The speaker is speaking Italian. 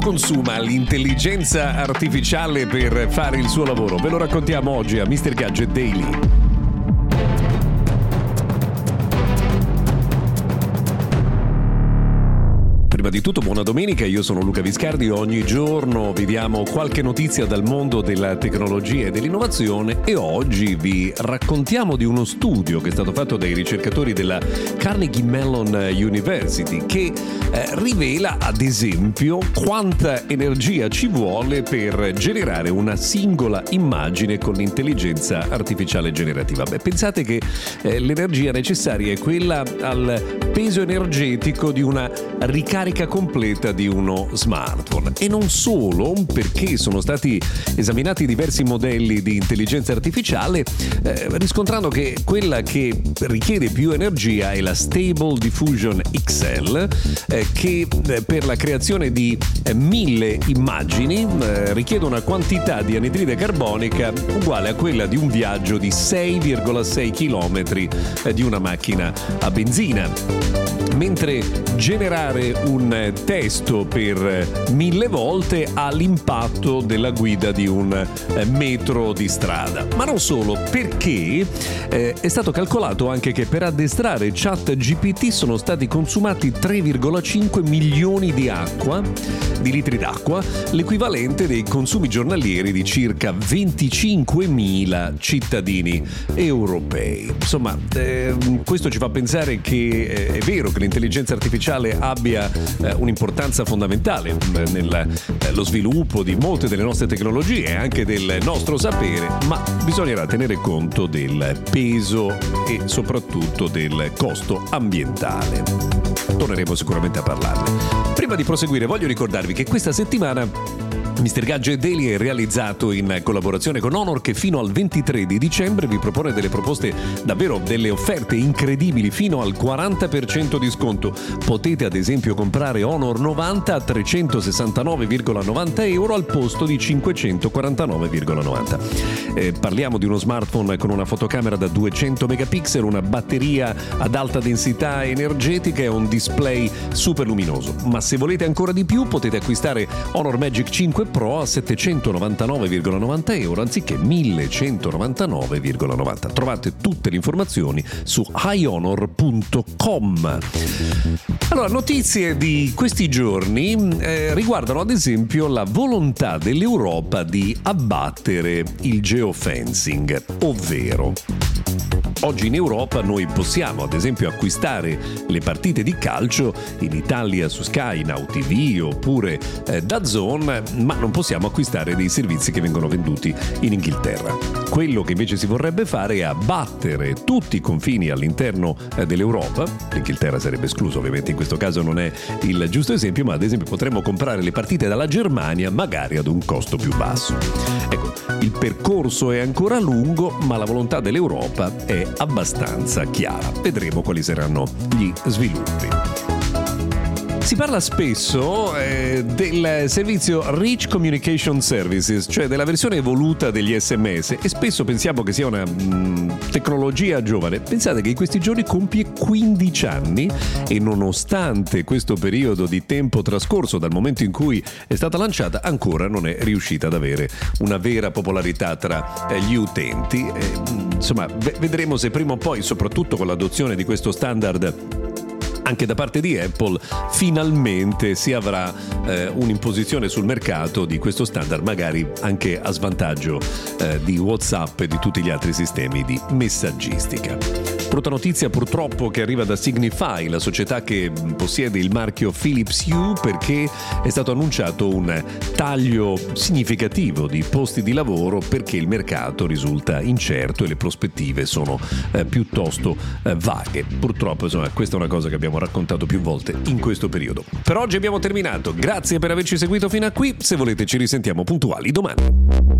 Quanto consuma l'intelligenza artificiale per fare il suo lavoro? Ve lo raccontiamo oggi a Mr. Gadget Daily. Prima di tutto buona domenica, io sono Luca Viscardi, ogni giorno viviamo qualche notizia dal mondo della tecnologia e dell'innovazione e oggi vi raccontiamo di uno studio che è stato fatto dai ricercatori della Carnegie Mellon University che eh, rivela ad esempio quanta energia ci vuole per generare una singola immagine con l'intelligenza artificiale generativa. Beh, pensate che eh, l'energia necessaria è quella al peso energetico di una ricarica carica completa di uno smartphone. E non solo, perché sono stati esaminati diversi modelli di intelligenza artificiale, eh, riscontrando che quella che richiede più energia è la Stable Diffusion XL, eh, che eh, per la creazione di eh, mille immagini eh, richiede una quantità di anidride carbonica uguale a quella di un viaggio di 6,6 km di una macchina a benzina mentre generare un testo per mille volte ha l'impatto della guida di un eh, metro di strada. Ma non solo, perché eh, è stato calcolato anche che per addestrare chat GPT sono stati consumati 3,5 milioni di acqua, di litri d'acqua, l'equivalente dei consumi giornalieri di circa 25.000 cittadini europei. Insomma, eh, questo ci fa pensare che eh, è vero che l'intelligenza artificiale abbia eh, un'importanza fondamentale eh, nello eh, sviluppo di molte delle nostre tecnologie e anche del nostro sapere, ma bisognerà tenere conto del peso e soprattutto del costo ambientale. Torneremo sicuramente a parlarne. Prima di proseguire voglio ricordarvi che questa settimana Mr. Gadget Daily è realizzato in collaborazione con Honor che fino al 23 di dicembre vi propone delle proposte davvero delle offerte incredibili fino al 40% di sconto. Potete ad esempio comprare Honor 90 a 369,90 euro al posto di 549,90. Eh, parliamo di uno smartphone con una fotocamera da 200 megapixel, una batteria ad alta densità energetica e un display super luminoso. Ma se volete ancora di più potete acquistare Honor Magic 5 Pro a 799,90 euro anziché 1199,90. Trovate tutte le informazioni su highhonor.com. Allora, notizie di questi giorni eh, riguardano ad esempio la volontà dell'Europa di abbattere il geofencing, ovvero Oggi in Europa noi possiamo ad esempio acquistare le partite di calcio in Italia su Sky, Now TV oppure eh, da Zone, ma non possiamo acquistare dei servizi che vengono venduti in Inghilterra. Quello che invece si vorrebbe fare è abbattere tutti i confini all'interno eh, dell'Europa. L'Inghilterra sarebbe escluso, ovviamente in questo caso non è il giusto esempio, ma ad esempio potremmo comprare le partite dalla Germania magari ad un costo più basso. Ecco, il percorso è ancora lungo, ma la volontà dell'Europa è abbastanza chiara. Vedremo quali saranno gli sviluppi. Si parla spesso eh, del servizio Rich Communication Services, cioè della versione evoluta degli sms e spesso pensiamo che sia una mh, mm, tecnologia giovane. Pensate che in questi giorni compie 15 anni e nonostante questo periodo di tempo trascorso dal momento in cui è stata lanciata ancora non è riuscita ad avere una vera popolarità tra eh, gli utenti. Eh, insomma, v- vedremo se prima o poi, soprattutto con l'adozione di questo standard anche da parte di Apple finalmente si avrà eh, un'imposizione sul mercato di questo standard, magari anche a svantaggio eh, di WhatsApp e di tutti gli altri sistemi di messaggistica. Brutta notizia purtroppo che arriva da Signify, la società che possiede il marchio Philips Hue perché è stato annunciato un taglio significativo di posti di lavoro perché il mercato risulta incerto e le prospettive sono eh, piuttosto eh, vaghe. Purtroppo insomma questa è una cosa che abbiamo raccontato più volte in questo periodo. Per oggi abbiamo terminato, grazie per averci seguito fino a qui, se volete ci risentiamo puntuali domani.